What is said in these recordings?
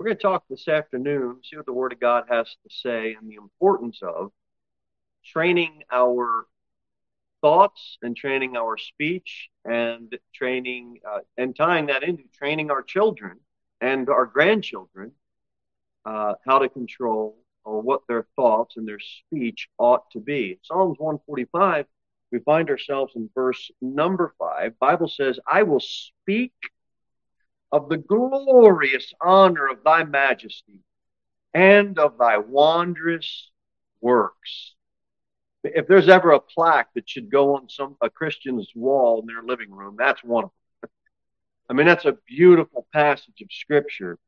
We're going to talk this afternoon, see what the Word of God has to say, and the importance of training our thoughts and training our speech and training uh, and tying that into training our children and our grandchildren uh, how to control or what their thoughts and their speech ought to be. Psalms 145, we find ourselves in verse number five. Bible says, I will speak of the glorious honor of thy majesty and of thy wondrous works. If there's ever a plaque that should go on some a Christian's wall in their living room, that's one of them. I mean, that's a beautiful passage of scripture.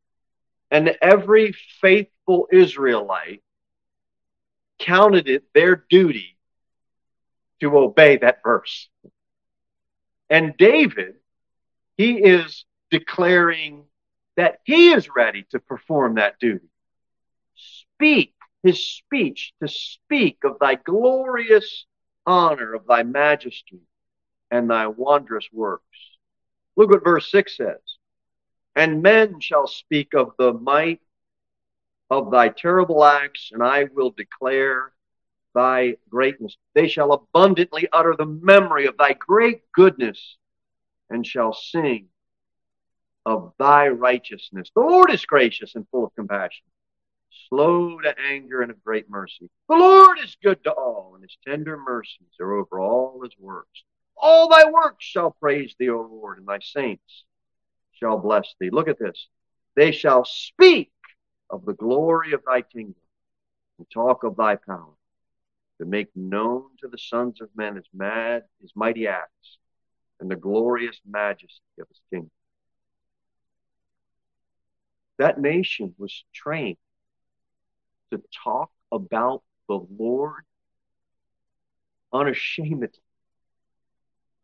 And every faithful Israelite counted it their duty to obey that verse. And David, he is declaring that he is ready to perform that duty. Speak his speech to speak of thy glorious honor, of thy majesty, and thy wondrous works. Look what verse 6 says. And men shall speak of the might of thy terrible acts, and I will declare thy greatness. They shall abundantly utter the memory of thy great goodness, and shall sing of thy righteousness. The Lord is gracious and full of compassion, slow to anger and of great mercy. The Lord is good to all, and his tender mercies are over all his works. All thy works shall praise thee, O Lord, and thy saints shall bless thee. Look at this. They shall speak of the glory of thy kingdom and talk of thy power to make known to the sons of men his mad, his mighty acts and the glorious majesty of his kingdom. That nation was trained to talk about the Lord unashamedly.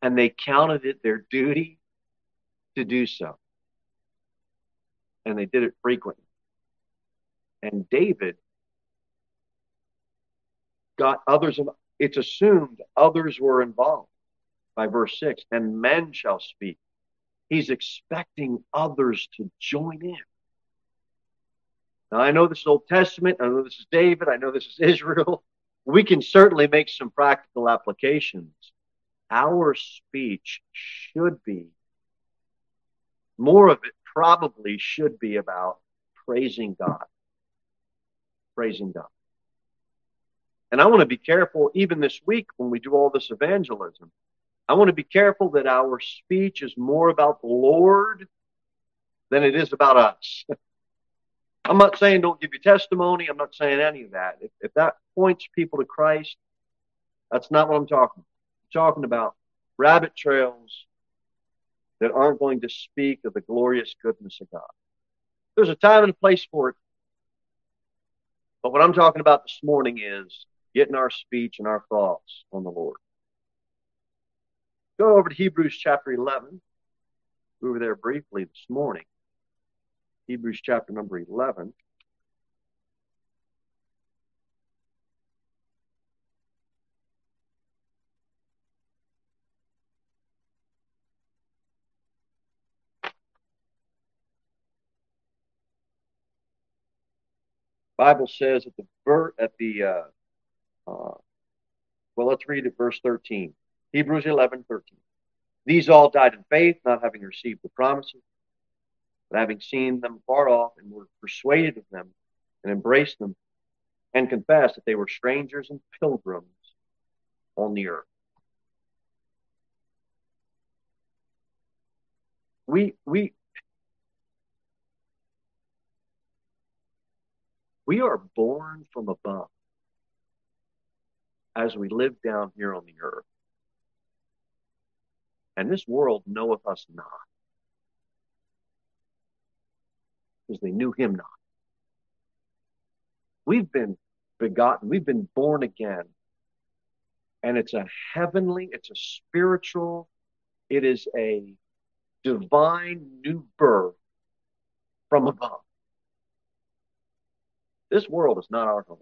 And they counted it their duty to do so. And they did it frequently. And David got others, it's assumed others were involved by verse 6 and men shall speak. He's expecting others to join in. Now, I know this is Old Testament. I know this is David. I know this is Israel. We can certainly make some practical applications. Our speech should be, more of it probably should be about praising God. Praising God. And I want to be careful, even this week when we do all this evangelism, I want to be careful that our speech is more about the Lord than it is about us. I'm not saying don't give your testimony. I'm not saying any of that. If, if that points people to Christ, that's not what I'm talking about. I'm talking about rabbit trails that aren't going to speak of the glorious goodness of God. There's a time and a place for it. But what I'm talking about this morning is getting our speech and our thoughts on the Lord. Go over to Hebrews chapter 11. We were there briefly this morning. Hebrews chapter number 11. Bible says at the ver- at the uh, uh, well, let's read it, verse 13. Hebrews 11, 13. These all died in faith, not having received the promises, but having seen them far off and were persuaded of them and embraced them and confessed that they were strangers and pilgrims on the earth. We, we, we are born from above as we live down here on the earth. And this world knoweth us not because they knew him not. We've been begotten, we've been born again. And it's a heavenly, it's a spiritual, it is a divine new birth from above. This world is not our home.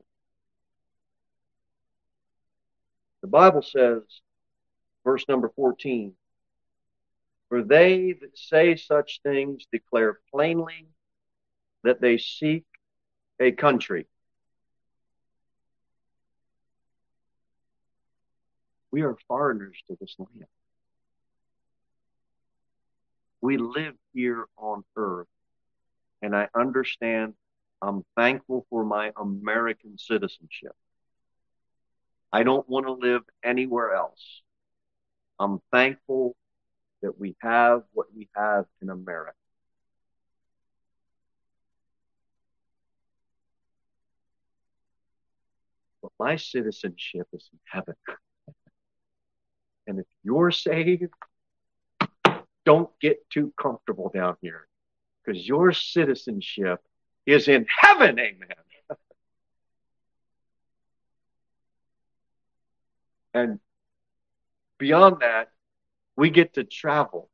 The Bible says, verse number 14, for they that say such things declare plainly that they seek a country. We are foreigners to this land. We live here on earth, and I understand I'm thankful for my American citizenship. I don't want to live anywhere else. I'm thankful that we have what we have in America. But my citizenship is in heaven. and if you're saved, don't get too comfortable down here because your citizenship is in heaven. Amen. and beyond that, we get to travel.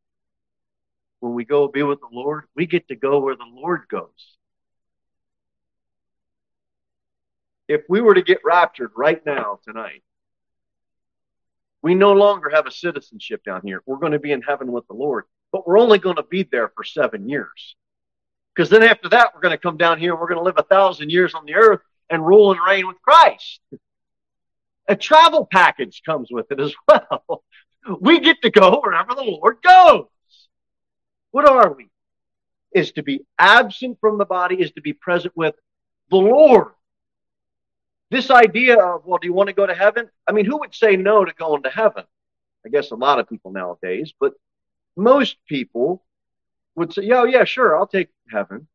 When we go be with the Lord, we get to go where the Lord goes. If we were to get raptured right now, tonight, we no longer have a citizenship down here. We're going to be in heaven with the Lord, but we're only going to be there for seven years. Because then after that, we're going to come down here and we're going to live a thousand years on the earth and rule and reign with Christ. A travel package comes with it as well. We get to go wherever the Lord goes. What are we? Is to be absent from the body, is to be present with the Lord. This idea of, well, do you want to go to heaven? I mean, who would say no to going to heaven? I guess a lot of people nowadays, but most people would say, yeah, oh, yeah, sure, I'll take heaven.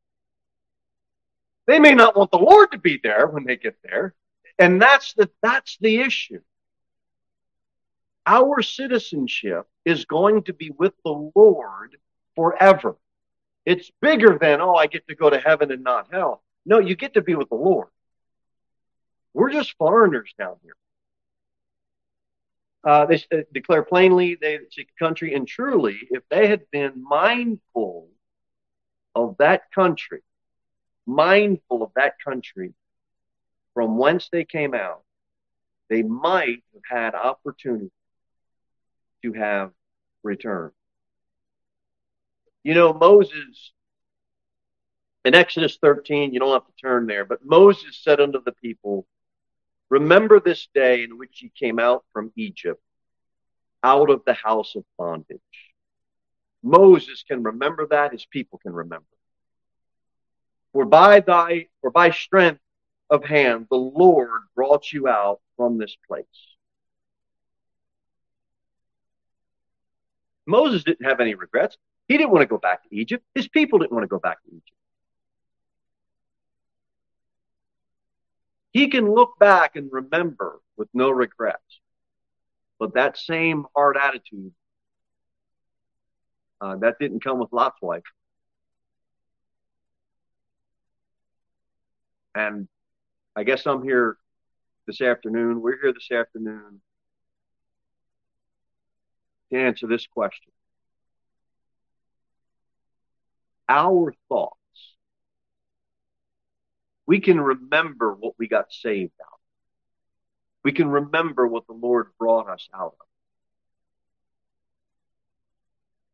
They may not want the Lord to be there when they get there. And that's the, that's the issue. Our citizenship is going to be with the Lord forever. It's bigger than, oh, I get to go to heaven and not hell. No, you get to be with the Lord. We're just foreigners down here. Uh, they uh, declare plainly they seek a country, and truly, if they had been mindful of that country, mindful of that country from whence they came out, they might have had opportunity to have returned. You know, Moses, in Exodus 13, you don't have to turn there, but Moses said unto the people, Remember this day in which ye came out from Egypt, out of the house of bondage. Moses can remember that, his people can remember. For by thy, for by strength of hand, the Lord brought you out from this place. Moses didn't have any regrets. He didn't want to go back to Egypt. His people didn't want to go back to Egypt. He can look back and remember with no regrets. But that same hard attitude, uh, that didn't come with Lot's wife. And I guess I'm here this afternoon. We're here this afternoon to answer this question. Our thoughts we can remember what we got saved out of. We can remember what the Lord brought us out of.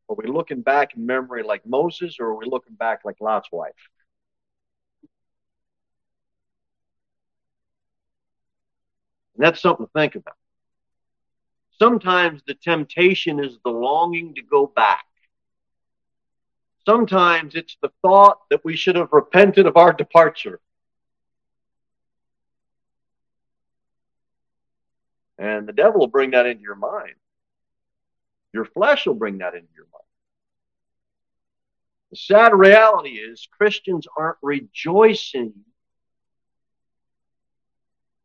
Are we looking back in memory like Moses, or are we looking back like Lot's wife? And that's something to think about. Sometimes the temptation is the longing to go back. Sometimes it's the thought that we should have repented of our departure. And the devil will bring that into your mind. Your flesh will bring that into your mind. The sad reality is Christians aren't rejoicing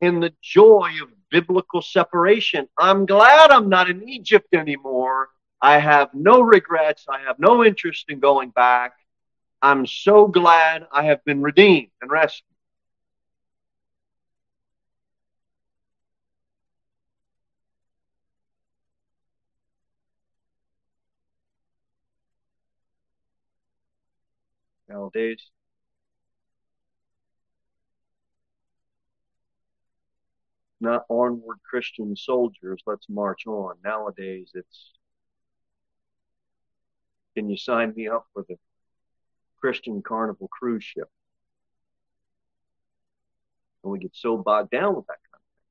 in the joy of biblical separation. I'm glad I'm not in Egypt anymore. I have no regrets. I have no interest in going back. I'm so glad I have been redeemed and rescued. Nowadays. Not onward Christian soldiers, let's march on. Nowadays, it's can you sign me up for the Christian Carnival cruise ship? And we get so bogged down with that kind of thing.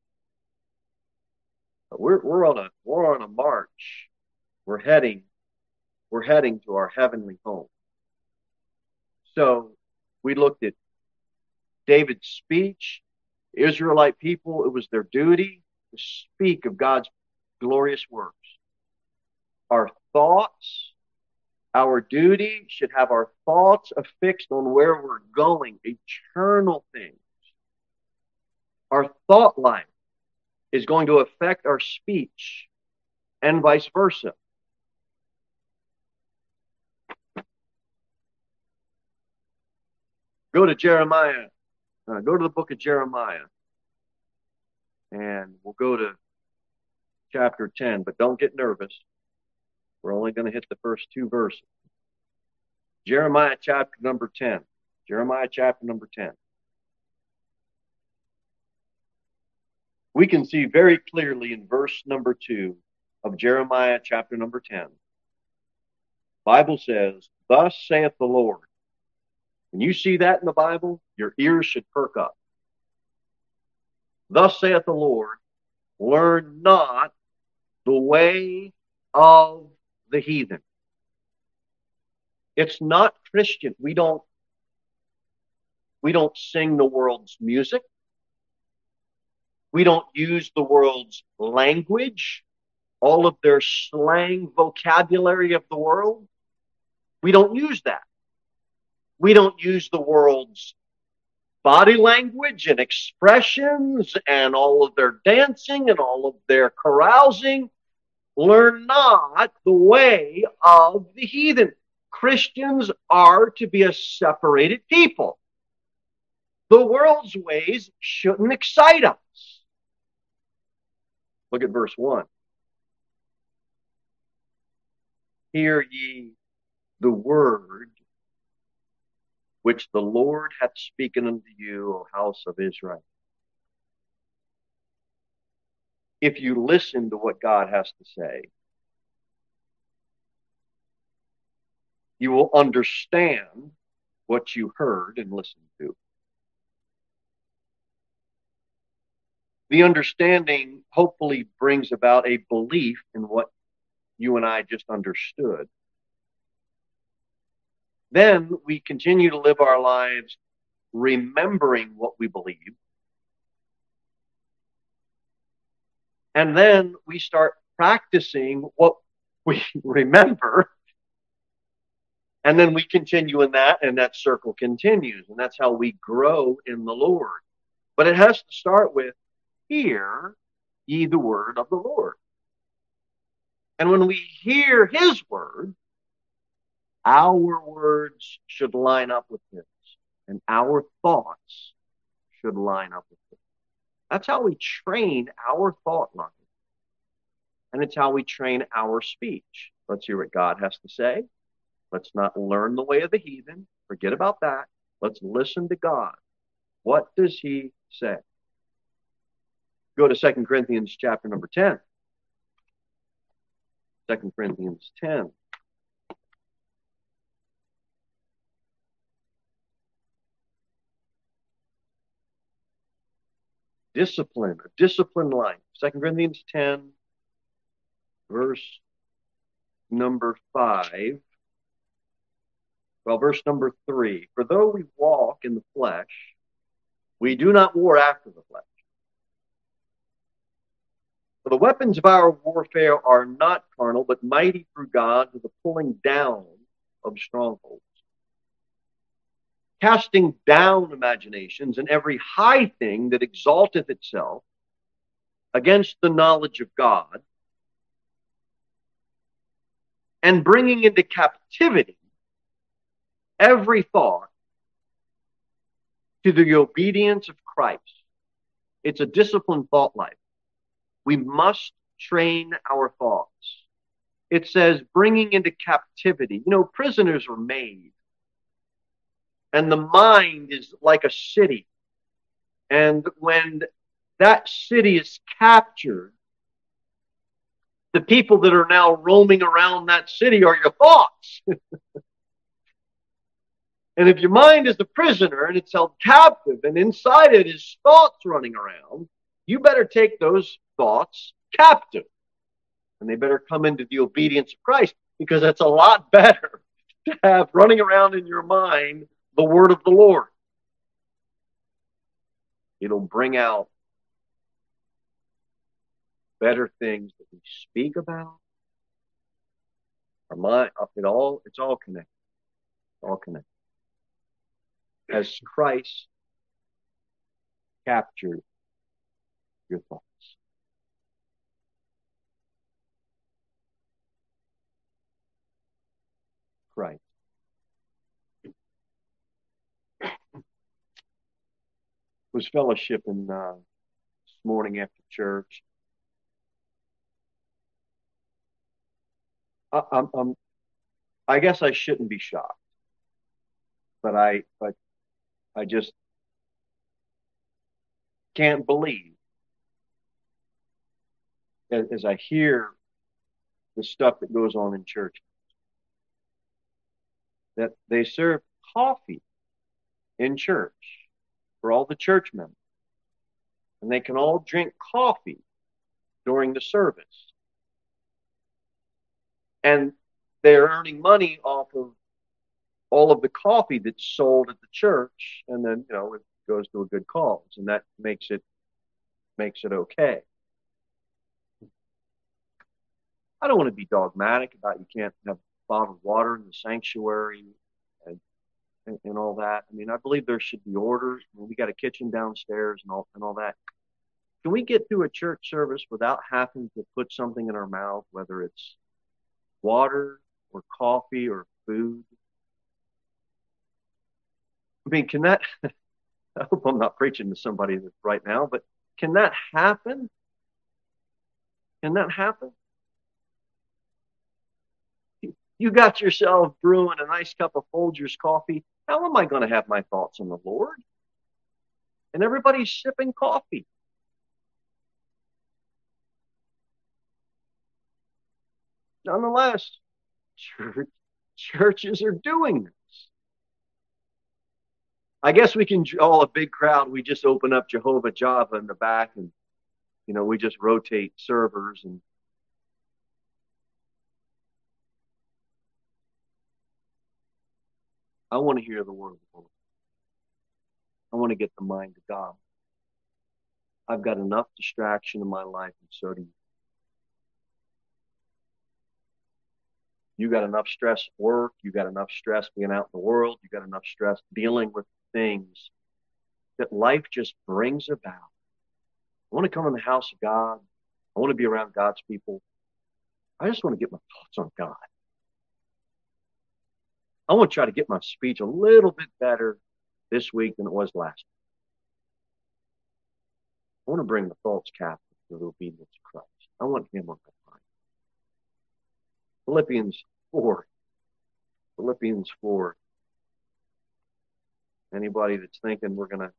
But we're we're on a we're on a march. We're heading we're heading to our heavenly home. So we looked at David's speech. Israelite people, it was their duty to speak of God's glorious works. Our thoughts, our duty should have our thoughts affixed on where we're going, eternal things. Our thought life is going to affect our speech and vice versa. Go to Jeremiah. Uh, go to the book of Jeremiah. And we'll go to chapter 10, but don't get nervous. We're only going to hit the first two verses. Jeremiah chapter number 10. Jeremiah chapter number 10. We can see very clearly in verse number 2 of Jeremiah chapter number 10. Bible says, Thus saith the Lord, when you see that in the Bible, your ears should perk up. Thus saith the Lord, learn not the way of the heathen. It's not Christian. We don't we don't sing the world's music. We don't use the world's language, all of their slang vocabulary of the world. We don't use that we don't use the world's body language and expressions and all of their dancing and all of their carousing. Learn not the way of the heathen. Christians are to be a separated people. The world's ways shouldn't excite us. Look at verse 1. Hear ye the word which the Lord hath spoken unto you, O house of Israel. If you listen to what God has to say, you will understand what you heard and listened to. The understanding hopefully brings about a belief in what you and I just understood. Then we continue to live our lives remembering what we believe. And then we start practicing what we remember. And then we continue in that, and that circle continues. And that's how we grow in the Lord. But it has to start with, Hear ye the word of the Lord. And when we hear his word, our words should line up with His, and our thoughts should line up with His. That's how we train our thought life. And it's how we train our speech. Let's hear what God has to say. Let's not learn the way of the heathen. Forget about that. Let's listen to God. What does he say? Go to 2 Corinthians chapter number 10. 2 Corinthians 10. Discipline, a disciplined life. Second Corinthians 10, verse number 5. Well, verse number 3. For though we walk in the flesh, we do not war after the flesh. For the weapons of our warfare are not carnal, but mighty through God to the pulling down of strongholds casting down imaginations and every high thing that exalteth itself against the knowledge of God, and bringing into captivity every thought to the obedience of Christ. It's a disciplined thought life. We must train our thoughts. It says bringing into captivity. You know, prisoners are made and the mind is like a city. And when that city is captured, the people that are now roaming around that city are your thoughts. And if your mind is a prisoner and it's held captive and inside it is thoughts running around, you better take those thoughts captive. And they better come into the obedience of Christ because that's a lot better to have running around in your mind the word of the Lord. It'll bring out better things that we speak about. Our mind, it all, it's all connected. All connected. Has Christ captured your thoughts? Christ. Was fellowshipping uh, this morning after church. I, I'm, I'm, I guess I shouldn't be shocked, but I, but I just can't believe as, as I hear the stuff that goes on in church that they serve coffee in church for all the church members. And they can all drink coffee during the service. And they're earning money off of all of the coffee that's sold at the church, and then you know it goes to a good cause, and that makes it makes it okay. I don't want to be dogmatic about you can't have bottled water in the sanctuary and, and all that. I mean, I believe there should be orders. I mean, we got a kitchen downstairs and all and all that. Can we get through a church service without having to put something in our mouth, whether it's water or coffee or food? I mean, can that, I hope I'm not preaching to somebody right now, but can that happen? Can that happen? You got yourself brewing a nice cup of Folgers coffee. How am I going to have my thoughts on the Lord? And everybody's sipping coffee. Nonetheless, church, churches are doing this. I guess we can draw a big crowd. We just open up Jehovah Java in the back and, you know, we just rotate servers and I want to hear the word of the Lord. I want to get the mind of God. I've got enough distraction in my life, and so do you. You got enough stress at work. You got enough stress being out in the world. You got enough stress dealing with things that life just brings about. I want to come in the house of God. I want to be around God's people. I just want to get my thoughts on God. I want to try to get my speech a little bit better this week than it was last week. I want to bring the false captive to the obedience of Christ. I want him on my mind. Philippians 4. Philippians 4. Anybody that's thinking we're going to,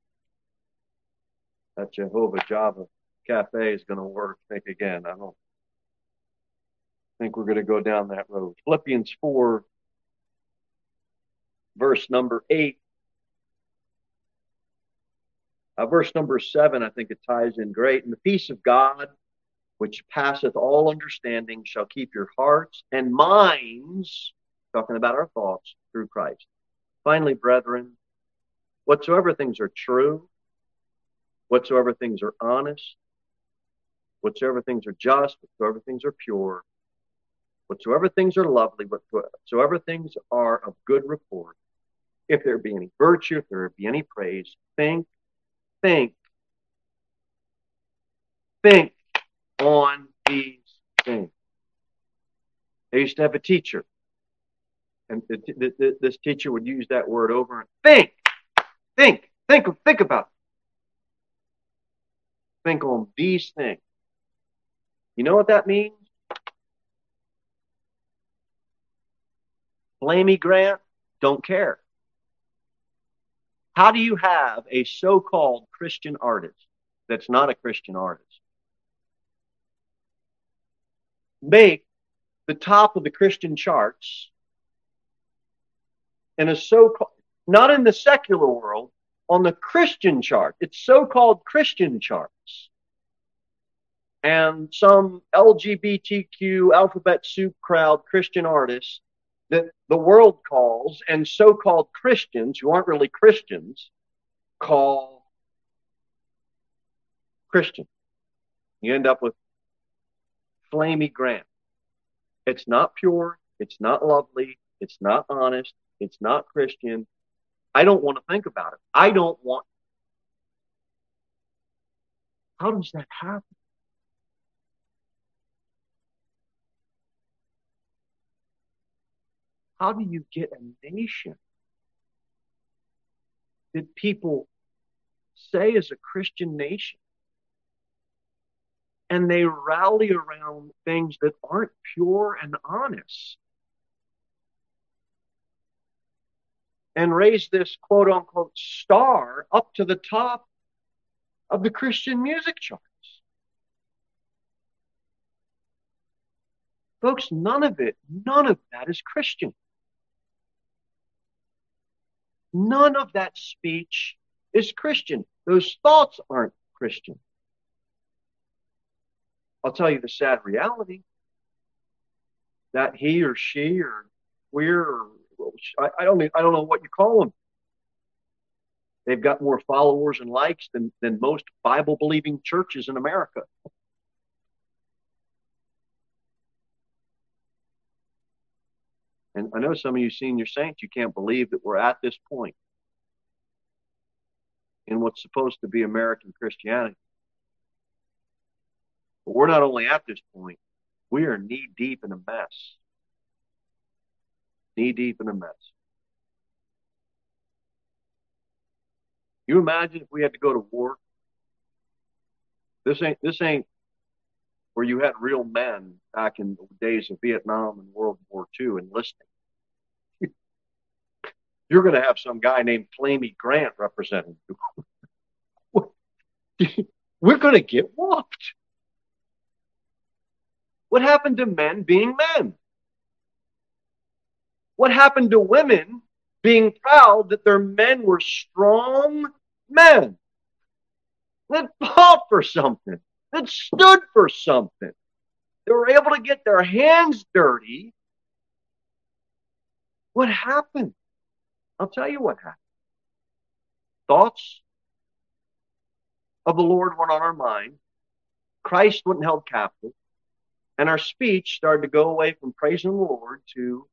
that Jehovah Java cafe is going to work, think again. I don't think we're going to go down that road. Philippians 4, verse number 8. Uh, verse number 7, I think it ties in great. And the peace of God, which passeth all understanding, shall keep your hearts and minds, talking about our thoughts, through Christ. Finally, brethren, whatsoever things are true, whatsoever things are honest, whatsoever things are just, whatsoever things are pure, whatsoever things are lovely, whatsoever things are of good report, if there be any virtue, if there be any praise, think, think, think on these things. I used to have a teacher, and this teacher would use that word over and think, think, think, think about it. Think on these things. You know what that means? Flamy Grant, don't care. How do you have a so called Christian artist that's not a Christian artist make the top of the Christian charts and a so called not in the secular world, on the Christian chart. It's so-called Christian charts. And some LGBTQ alphabet soup crowd Christian artists that the world calls and so-called Christians who aren't really Christians call Christian. You end up with Flamy Grant. It's not pure. It's not lovely. It's not honest. It's not Christian. I don't want to think about it. I don't want. How does that happen? How do you get a nation that people say is a Christian nation and they rally around things that aren't pure and honest? and raise this quote unquote star up to the top of the Christian music charts. Folks, none of it, none of that is Christian. None of that speech is Christian. Those thoughts aren't Christian. I'll tell you the sad reality that he or she or queer or I, I don't I don't know what you call them. They've got more followers and likes than than most Bible believing churches in America. And I know some of you senior saints, you can't believe that we're at this point in what's supposed to be American Christianity. But we're not only at this point, we are knee deep in a mess knee deep in a mess. You imagine if we had to go to war? This ain't this ain't where you had real men back in the days of Vietnam and World War II enlisting. You're going to have some guy named Flamy Grant representing you. We're going to get whooped. What happened to men being men? What happened to women being proud that their men were strong men that fought for something, that stood for something? They were able to get their hands dirty. What happened? I'll tell you what happened. Thoughts of the Lord went on our mind. Christ wasn't held captive. And our speech started to go away from praising the Lord to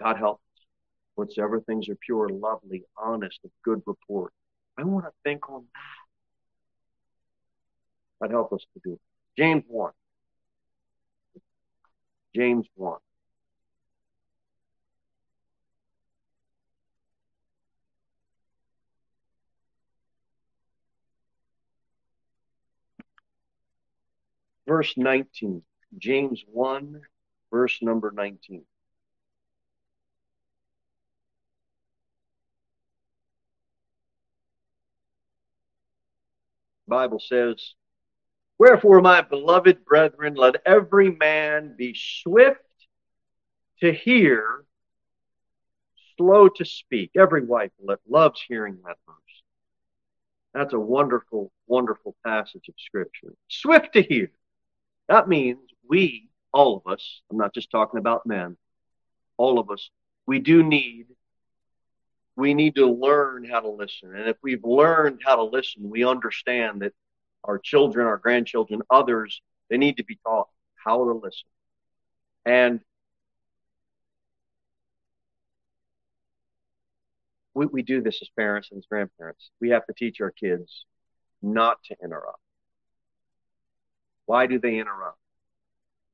God help us. Whatsoever things are pure, lovely, honest, of good report. I want to think on that. God help us to do it. James 1. James 1. Verse 19. James 1, verse number 19. Bible says, Wherefore, my beloved brethren, let every man be swift to hear, slow to speak. Every wife loves hearing that verse. That's a wonderful, wonderful passage of Scripture. Swift to hear. That means we, all of us, I'm not just talking about men, all of us, we do need we need to learn how to listen. And if we've learned how to listen, we understand that our children, our grandchildren, others, they need to be taught how to listen. And we, we do this as parents and as grandparents. We have to teach our kids not to interrupt. Why do they interrupt?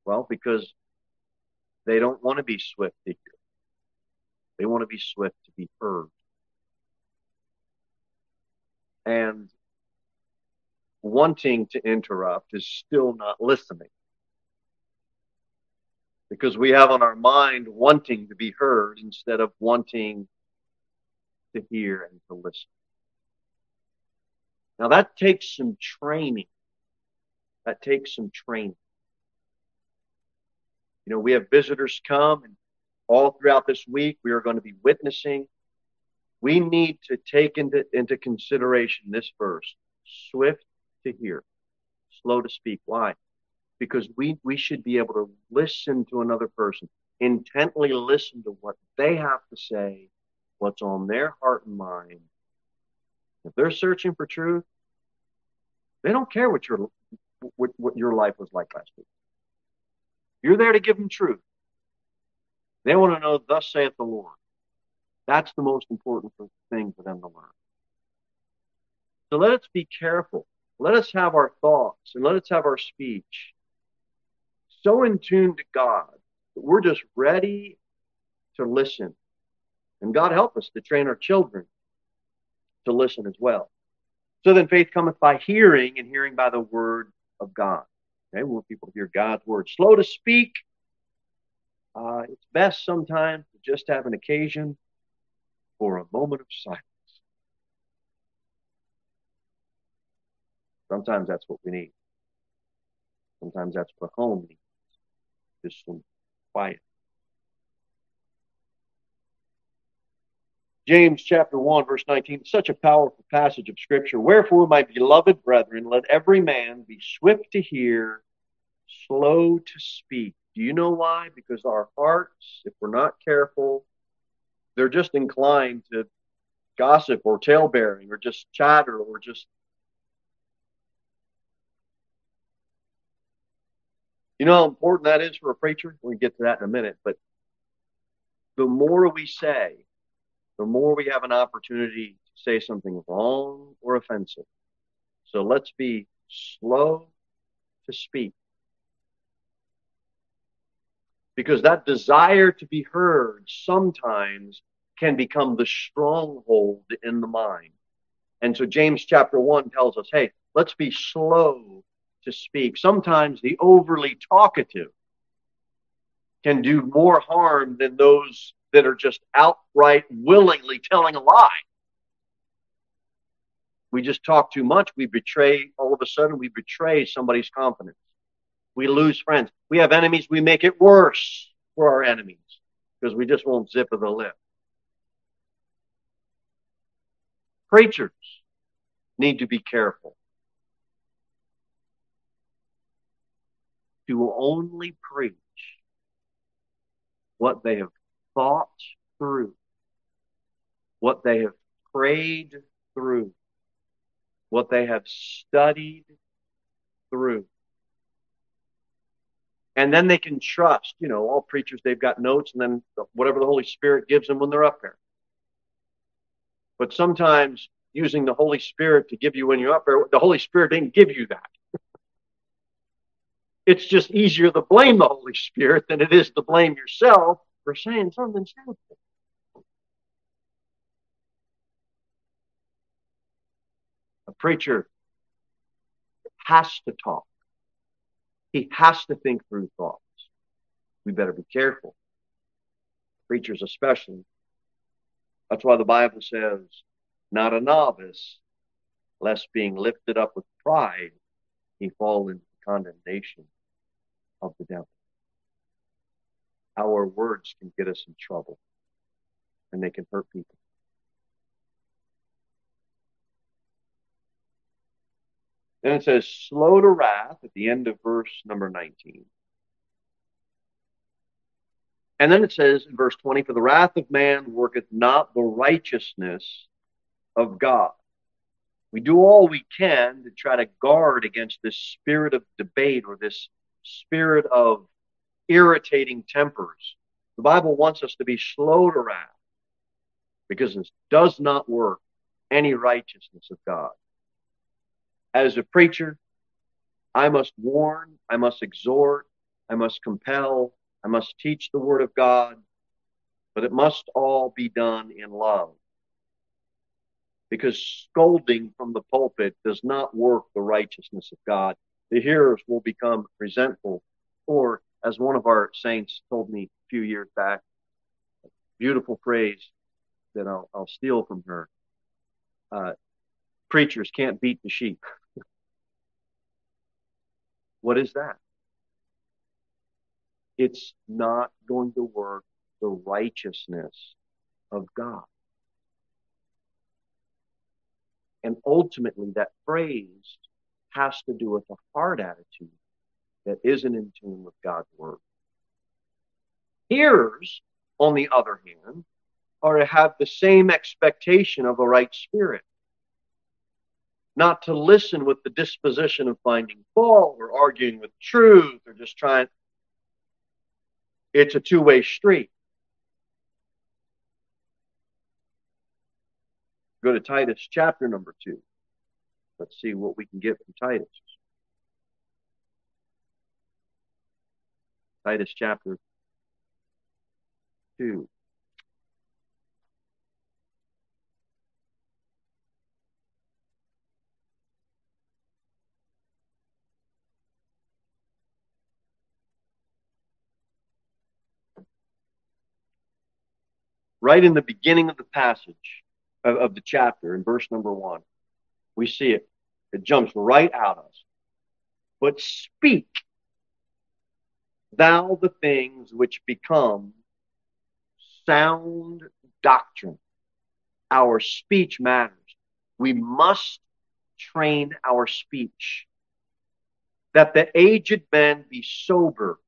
Well, because they don't want to be swift to hear. They want to be swift to be heard. And wanting to interrupt is still not listening. Because we have on our mind wanting to be heard instead of wanting to hear and to listen. Now that takes some training. That takes some training. You know, we have visitors come and all throughout this week, we are going to be witnessing. We need to take into, into consideration this verse swift to hear, slow to speak. Why? Because we, we should be able to listen to another person, intently listen to what they have to say, what's on their heart and mind. If they're searching for truth, they don't care what your what, what your life was like last week. You're there to give them truth. They want to know, thus saith the Lord. That's the most important thing for them to learn. So let us be careful. Let us have our thoughts and let us have our speech so in tune to God that we're just ready to listen. And God help us to train our children to listen as well. So then faith cometh by hearing, and hearing by the word of God. Okay, we want people to hear God's word. Slow to speak. Uh, it's best sometimes to just have an occasion for a moment of silence. Sometimes that's what we need. Sometimes that's what home needs. Just some quiet. James chapter 1, verse 19, such a powerful passage of scripture. Wherefore, my beloved brethren, let every man be swift to hear, slow to speak. Do you know why? Because our hearts, if we're not careful, they're just inclined to gossip or talebearing or just chatter or just. You know how important that is for a preacher? We can get to that in a minute, but the more we say, the more we have an opportunity to say something wrong or offensive. So let's be slow to speak. Because that desire to be heard sometimes can become the stronghold in the mind. And so James chapter 1 tells us hey, let's be slow to speak. Sometimes the overly talkative can do more harm than those that are just outright willingly telling a lie. We just talk too much. We betray, all of a sudden, we betray somebody's confidence. We lose friends. We have enemies. We make it worse for our enemies because we just won't zip of the lip. Preachers need to be careful to only preach what they have thought through, what they have prayed through, what they have studied through. And then they can trust, you know, all preachers, they've got notes and then whatever the Holy Spirit gives them when they're up there. But sometimes using the Holy Spirit to give you when you're up there, the Holy Spirit didn't give you that. it's just easier to blame the Holy Spirit than it is to blame yourself for saying something stupid. A preacher has to talk. He has to think through thoughts. We better be careful. Preachers, especially. That's why the Bible says, not a novice, lest being lifted up with pride, he fall into the condemnation of the devil our words can get us in trouble and they can hurt people. Then it says, slow to wrath at the end of verse number 19. And then it says in verse 20, For the wrath of man worketh not the righteousness of God. We do all we can to try to guard against this spirit of debate or this spirit of irritating tempers. The Bible wants us to be slow to wrath because this does not work any righteousness of God. As a preacher, I must warn, I must exhort, I must compel, I must teach the Word of God, but it must all be done in love. Because scolding from the pulpit does not work the righteousness of God. The hearers will become resentful or as one of our saints told me a few years back, beautiful phrase that I'll, I'll steal from her. Uh, preachers can't beat the sheep. what is that? It's not going to work the righteousness of God. And ultimately, that phrase has to do with a heart attitude that isn't in tune with God's word. Hearers, on the other hand, are to have the same expectation of a right spirit. Not to listen with the disposition of finding fault or arguing with truth or just trying. It's a two way street. Go to Titus chapter number two. Let's see what we can get from Titus. Titus chapter 2. Right in the beginning of the passage of, of the chapter, in verse number one, we see it. It jumps right out of us. But speak thou the things which become sound doctrine. Our speech matters. We must train our speech. That the aged men be sober,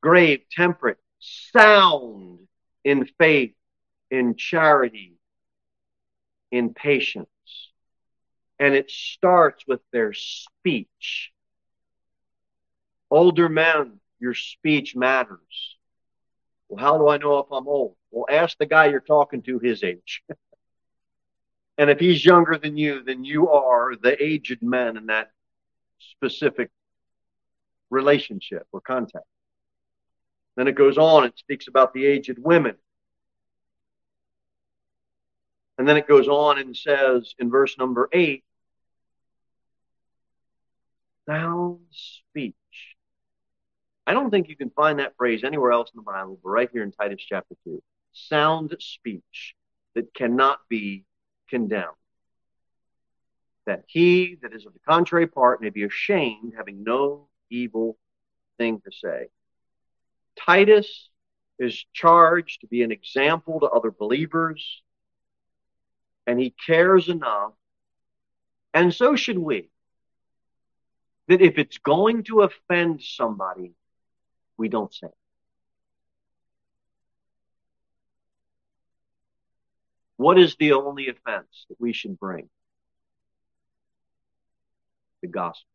grave, temperate, sound in faith, in charity, in patience. And it starts with their speech. Older men, your speech matters. Well, how do I know if I'm old? Well, ask the guy you're talking to his age. and if he's younger than you, then you are the aged man in that specific relationship or contact. Then it goes on, it speaks about the aged women. And then it goes on and says in verse number eight, sound speech. I don't think you can find that phrase anywhere else in the Bible, but right here in Titus chapter 2. Sound speech that cannot be condemned. That he that is of the contrary part may be ashamed, having no evil thing to say. Titus is charged to be an example to other believers and he cares enough, and so should we, that if it's going to offend somebody, we don't say. What is the only offense that we should bring? The gospel.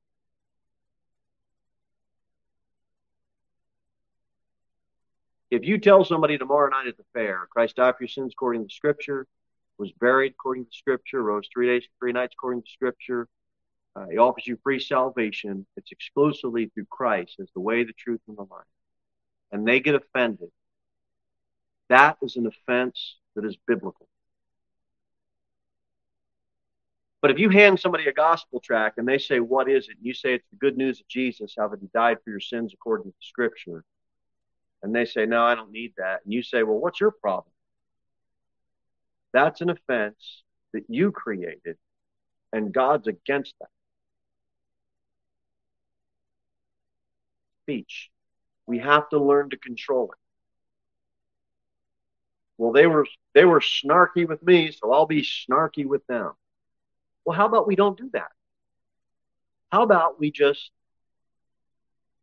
If you tell somebody tomorrow night at the fair, Christ died for your sins according to Scripture, was buried according to Scripture, rose three days, three nights according to Scripture. Uh, he offers you free salvation. It's exclusively through Christ as the way, the truth, and the life. And they get offended. That is an offense that is biblical. But if you hand somebody a gospel tract and they say, What is it? And you say it's the good news of Jesus, how that he died for your sins according to Scripture. And they say, No, I don't need that. And you say, Well, what's your problem? That's an offense that you created, and God's against that. Speech. We have to learn to control it. Well, they were they were snarky with me, so I'll be snarky with them. Well, how about we don't do that? How about we just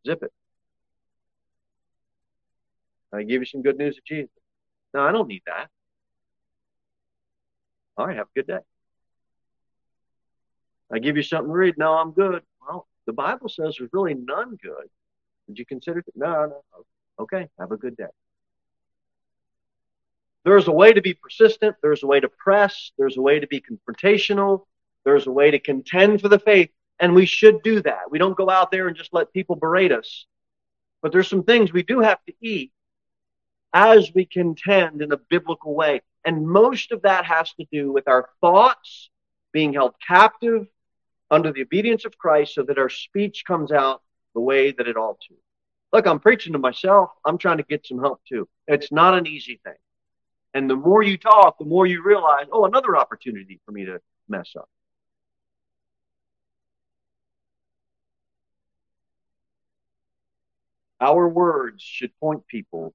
zip it? I give you some good news of Jesus. No, I don't need that. All right, have a good day. I give you something to read. No, I'm good. Well, the Bible says there's really none good. Would you consider? It? No, no. Okay, have a good day. There's a way to be persistent. There's a way to press. There's a way to be confrontational. There's a way to contend for the faith. And we should do that. We don't go out there and just let people berate us. But there's some things we do have to eat as we contend in a biblical way. And most of that has to do with our thoughts being held captive under the obedience of Christ so that our speech comes out the way that it ought to. Look, I'm preaching to myself. I'm trying to get some help too. It's not an easy thing. And the more you talk, the more you realize, oh, another opportunity for me to mess up. Our words should point people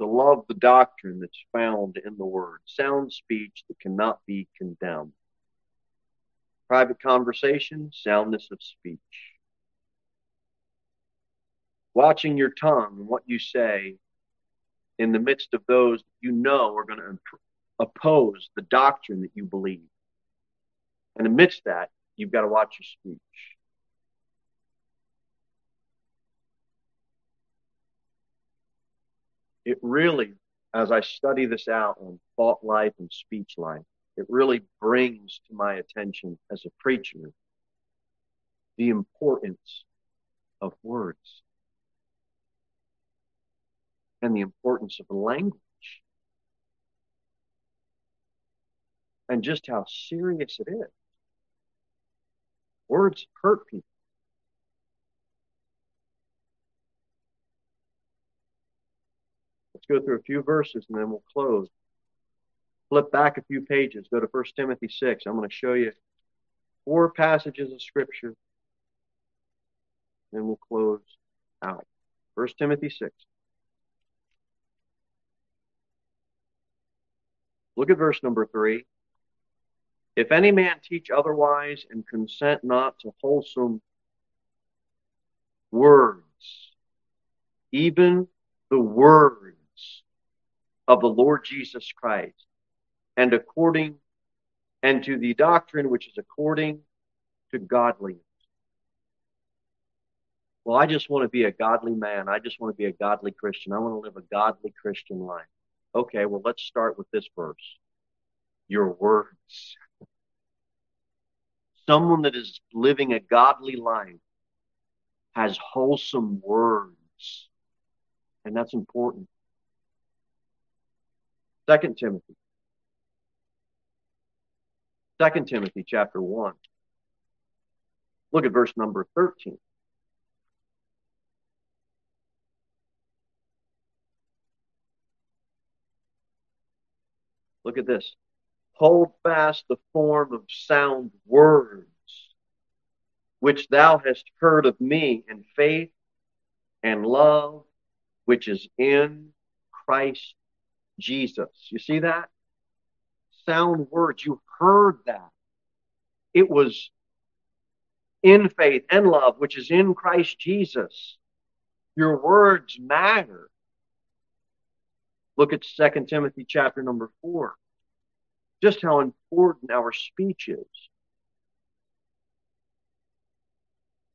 to love the doctrine that's found in the Word, sound speech that cannot be condemned. Private conversation, soundness of speech. Watching your tongue and what you say in the midst of those you know are going to oppose the doctrine that you believe. And amidst that, you've got to watch your speech. it really, as I study this out on thought life and speech life, it really brings to my attention as a preacher the importance of words and the importance of language and just how serious it is. Words hurt people. Let's go through a few verses and then we'll close. Flip back a few pages. Go to 1 Timothy 6. I'm going to show you four passages of Scripture. and we'll close out. 1 Timothy 6. Look at verse number 3. If any man teach otherwise and consent not to wholesome words, even the words of the Lord Jesus Christ, and according and to the doctrine which is according to godliness. Well, I just want to be a godly man. I just want to be a godly Christian. I want to live a godly Christian life. Okay, well, let's start with this verse. Your words. Someone that is living a godly life has wholesome words. And that's important. Second Timothy. Second Timothy chapter 1. Look at verse number 13. Look at this. Hold fast the form of sound words which thou hast heard of me in faith and love which is in Christ Jesus. You see that? Sound words. You heard that. It was in faith and love, which is in Christ Jesus. Your words matter. Look at 2 Timothy chapter number 4. Just how important our speech is.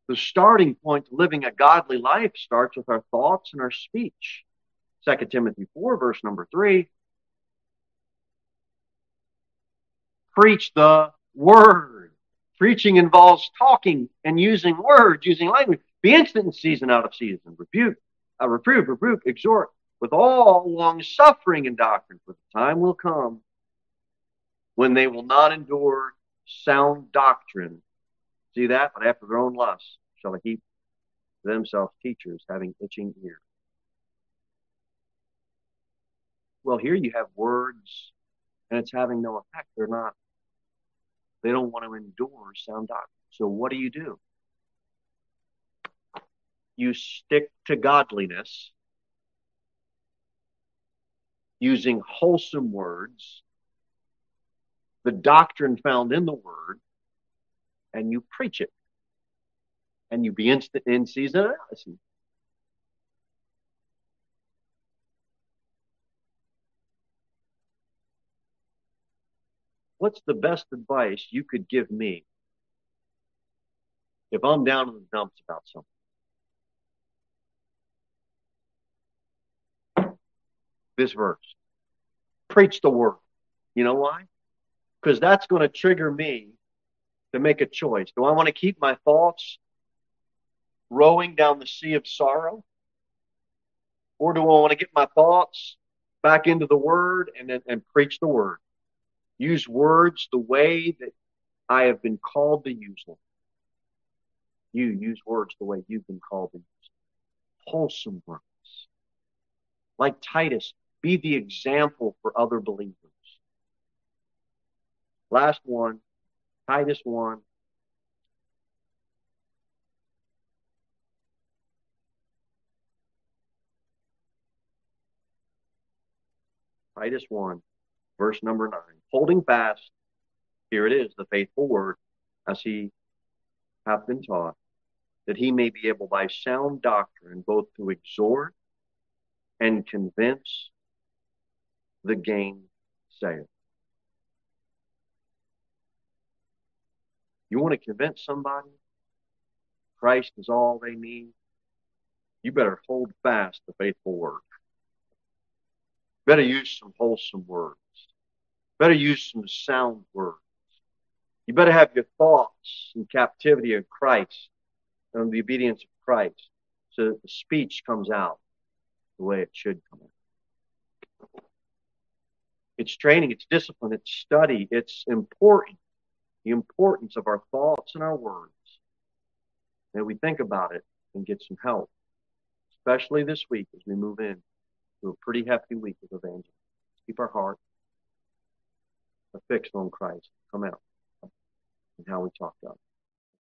The starting point to living a godly life starts with our thoughts and our speech. 2 Timothy 4, verse number 3. Preach the word. Preaching involves talking and using words, using language. Be instant in season, out of season. Rebuke, uh, reprove, rebuke, exhort with all long suffering and doctrine, for the time will come when they will not endure sound doctrine. See that? But after their own lusts shall they heap themselves teachers having itching ears. Well, here you have words and it's having no effect. They're not, they don't want to endure sound doctrine. So what do you do? You stick to godliness using wholesome words, the doctrine found in the word, and you preach it. And you be instant in season and out of season. what's the best advice you could give me if I'm down in the dumps about something? This verse. Preach the word. You know why? Because that's going to trigger me to make a choice. Do I want to keep my thoughts rowing down the sea of sorrow? Or do I want to get my thoughts back into the word and, and preach the word? Use words the way that I have been called to use them. You use words the way you've been called to use them. Wholesome words. Like Titus, be the example for other believers. Last one, Titus 1, Titus 1, verse number 9. Holding fast, here it is, the faithful word, as he hath been taught, that he may be able by sound doctrine both to exhort and convince the gainsayer. You want to convince somebody Christ is all they need? You better hold fast the faithful word. Better use some wholesome words. Better use some sound words. You better have your thoughts in captivity of Christ and the obedience of Christ so that the speech comes out the way it should come out. It's training, it's discipline, it's study, it's important. The importance of our thoughts and our words. That we think about it and get some help, especially this week as we move in to a pretty hefty week of evangelism. Keep our heart fixed on Christ. Come out and how we talk to others.